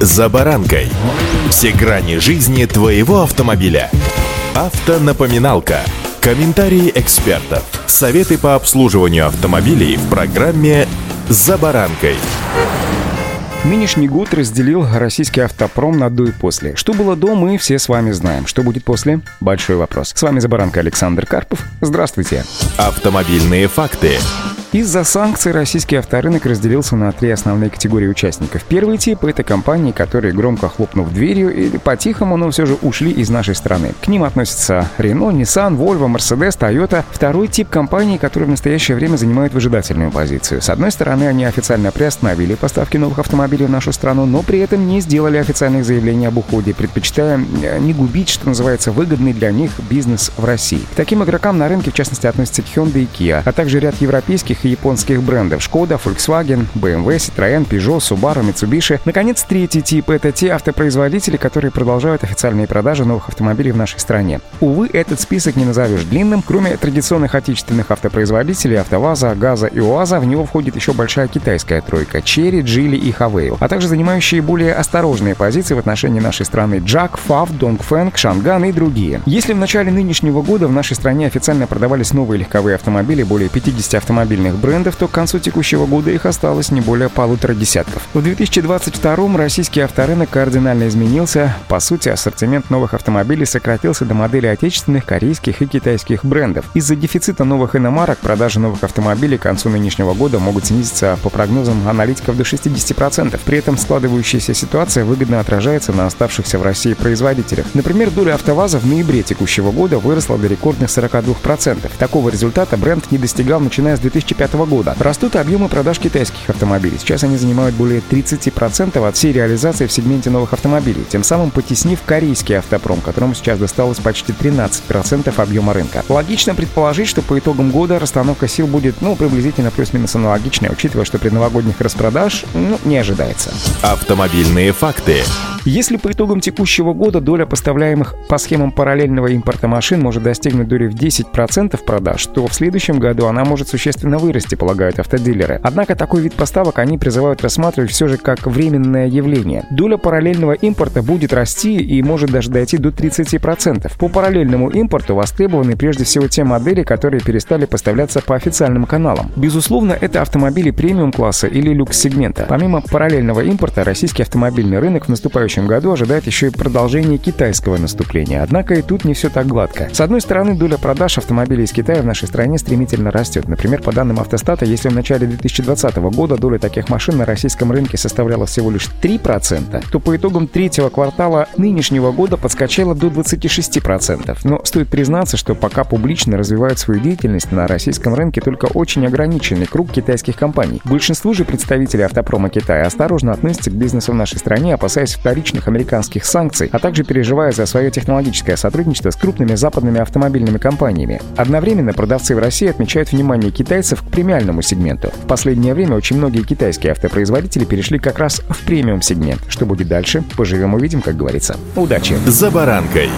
«За баранкой». Все грани жизни твоего автомобиля. Автонапоминалка. Комментарии экспертов. Советы по обслуживанию автомобилей в программе «За баранкой». Нынешний год разделил российский автопром на до и после. Что было до, мы все с вами знаем. Что будет после? Большой вопрос. С вами «За баранкой» Александр Карпов. Здравствуйте. Автомобильные факты. Из-за санкций российский авторынок разделился на три основные категории участников. Первый тип — это компании, которые, громко хлопнув дверью или по-тихому, но все же ушли из нашей страны. К ним относятся Renault, Nissan, Volvo, Mercedes, Toyota. Второй тип компаний, которые в настоящее время занимают выжидательную позицию. С одной стороны, они официально приостановили поставки новых автомобилей в нашу страну, но при этом не сделали официальных заявлений об уходе, предпочитая э, не губить, что называется, выгодный для них бизнес в России. К таким игрокам на рынке, в частности, относятся Hyundai и Kia, а также ряд европейских и японских брендов Шкода, Volkswagen, BMW, Citroёn, Peugeot, Subaru, Mitsubishi. Наконец, третий тип — это те автопроизводители, которые продолжают официальные продажи новых автомобилей в нашей стране. Увы, этот список не назовешь длинным. Кроме традиционных отечественных автопроизводителей АвтоВАЗа, ГАЗа и УАЗа, в него входит еще большая китайская тройка — Chery, Geely и Havail, а также занимающие более осторожные позиции в отношении нашей страны Jack, FAV, Dongfeng, Шанган и другие. Если в начале нынешнего года в нашей стране официально продавались новые легковые автомобили, более 50 автомобильных профессиональных брендов, то к концу текущего года их осталось не более полутора десятков. В 2022 российский авторынок кардинально изменился. По сути, ассортимент новых автомобилей сократился до моделей отечественных, корейских и китайских брендов. Из-за дефицита новых иномарок продажи новых автомобилей к концу нынешнего года могут снизиться по прогнозам аналитиков до 60%. При этом складывающаяся ситуация выгодно отражается на оставшихся в России производителях. Например, доля АвтоВАЗа в ноябре текущего года выросла до рекордных 42%. Такого результата бренд не достигал начиная с 2015 2025 года. Растут объемы продаж китайских автомобилей. Сейчас они занимают более 30% от всей реализации в сегменте новых автомобилей, тем самым потеснив корейский автопром, которому сейчас досталось почти 13% объема рынка. Логично предположить, что по итогам года расстановка сил будет, ну, приблизительно плюс-минус аналогичная, учитывая, что предновогодних распродаж, ну, не ожидается. Автомобильные факты. Если по итогам текущего года доля поставляемых по схемам параллельного импорта машин может достигнуть доли в 10% продаж, то в следующем году она может существенно вырасти, полагают автодилеры. Однако такой вид поставок они призывают рассматривать все же как временное явление. Доля параллельного импорта будет расти и может даже дойти до 30%. По параллельному импорту востребованы прежде всего те модели, которые перестали поставляться по официальным каналам. Безусловно, это автомобили премиум-класса или люкс-сегмента. Помимо параллельного импорта, российский автомобильный рынок в наступающем следующем году ожидает еще и продолжение китайского наступления. Однако и тут не все так гладко. С одной стороны, доля продаж автомобилей из Китая в нашей стране стремительно растет. Например, по данным автостата, если в начале 2020 года доля таких машин на российском рынке составляла всего лишь 3%, то по итогам третьего квартала нынешнего года подскочила до 26%. Но стоит признаться, что пока публично развивают свою деятельность на российском рынке только очень ограниченный круг китайских компаний. Большинство же представителей автопрома Китая осторожно относятся к бизнесу в нашей стране, опасаясь вторичного вторичных американских санкций, а также переживая за свое технологическое сотрудничество с крупными западными автомобильными компаниями. Одновременно продавцы в России отмечают внимание китайцев к премиальному сегменту. В последнее время очень многие китайские автопроизводители перешли как раз в премиум сегмент. Что будет дальше? Поживем увидим, как говорится. Удачи! За баранкой!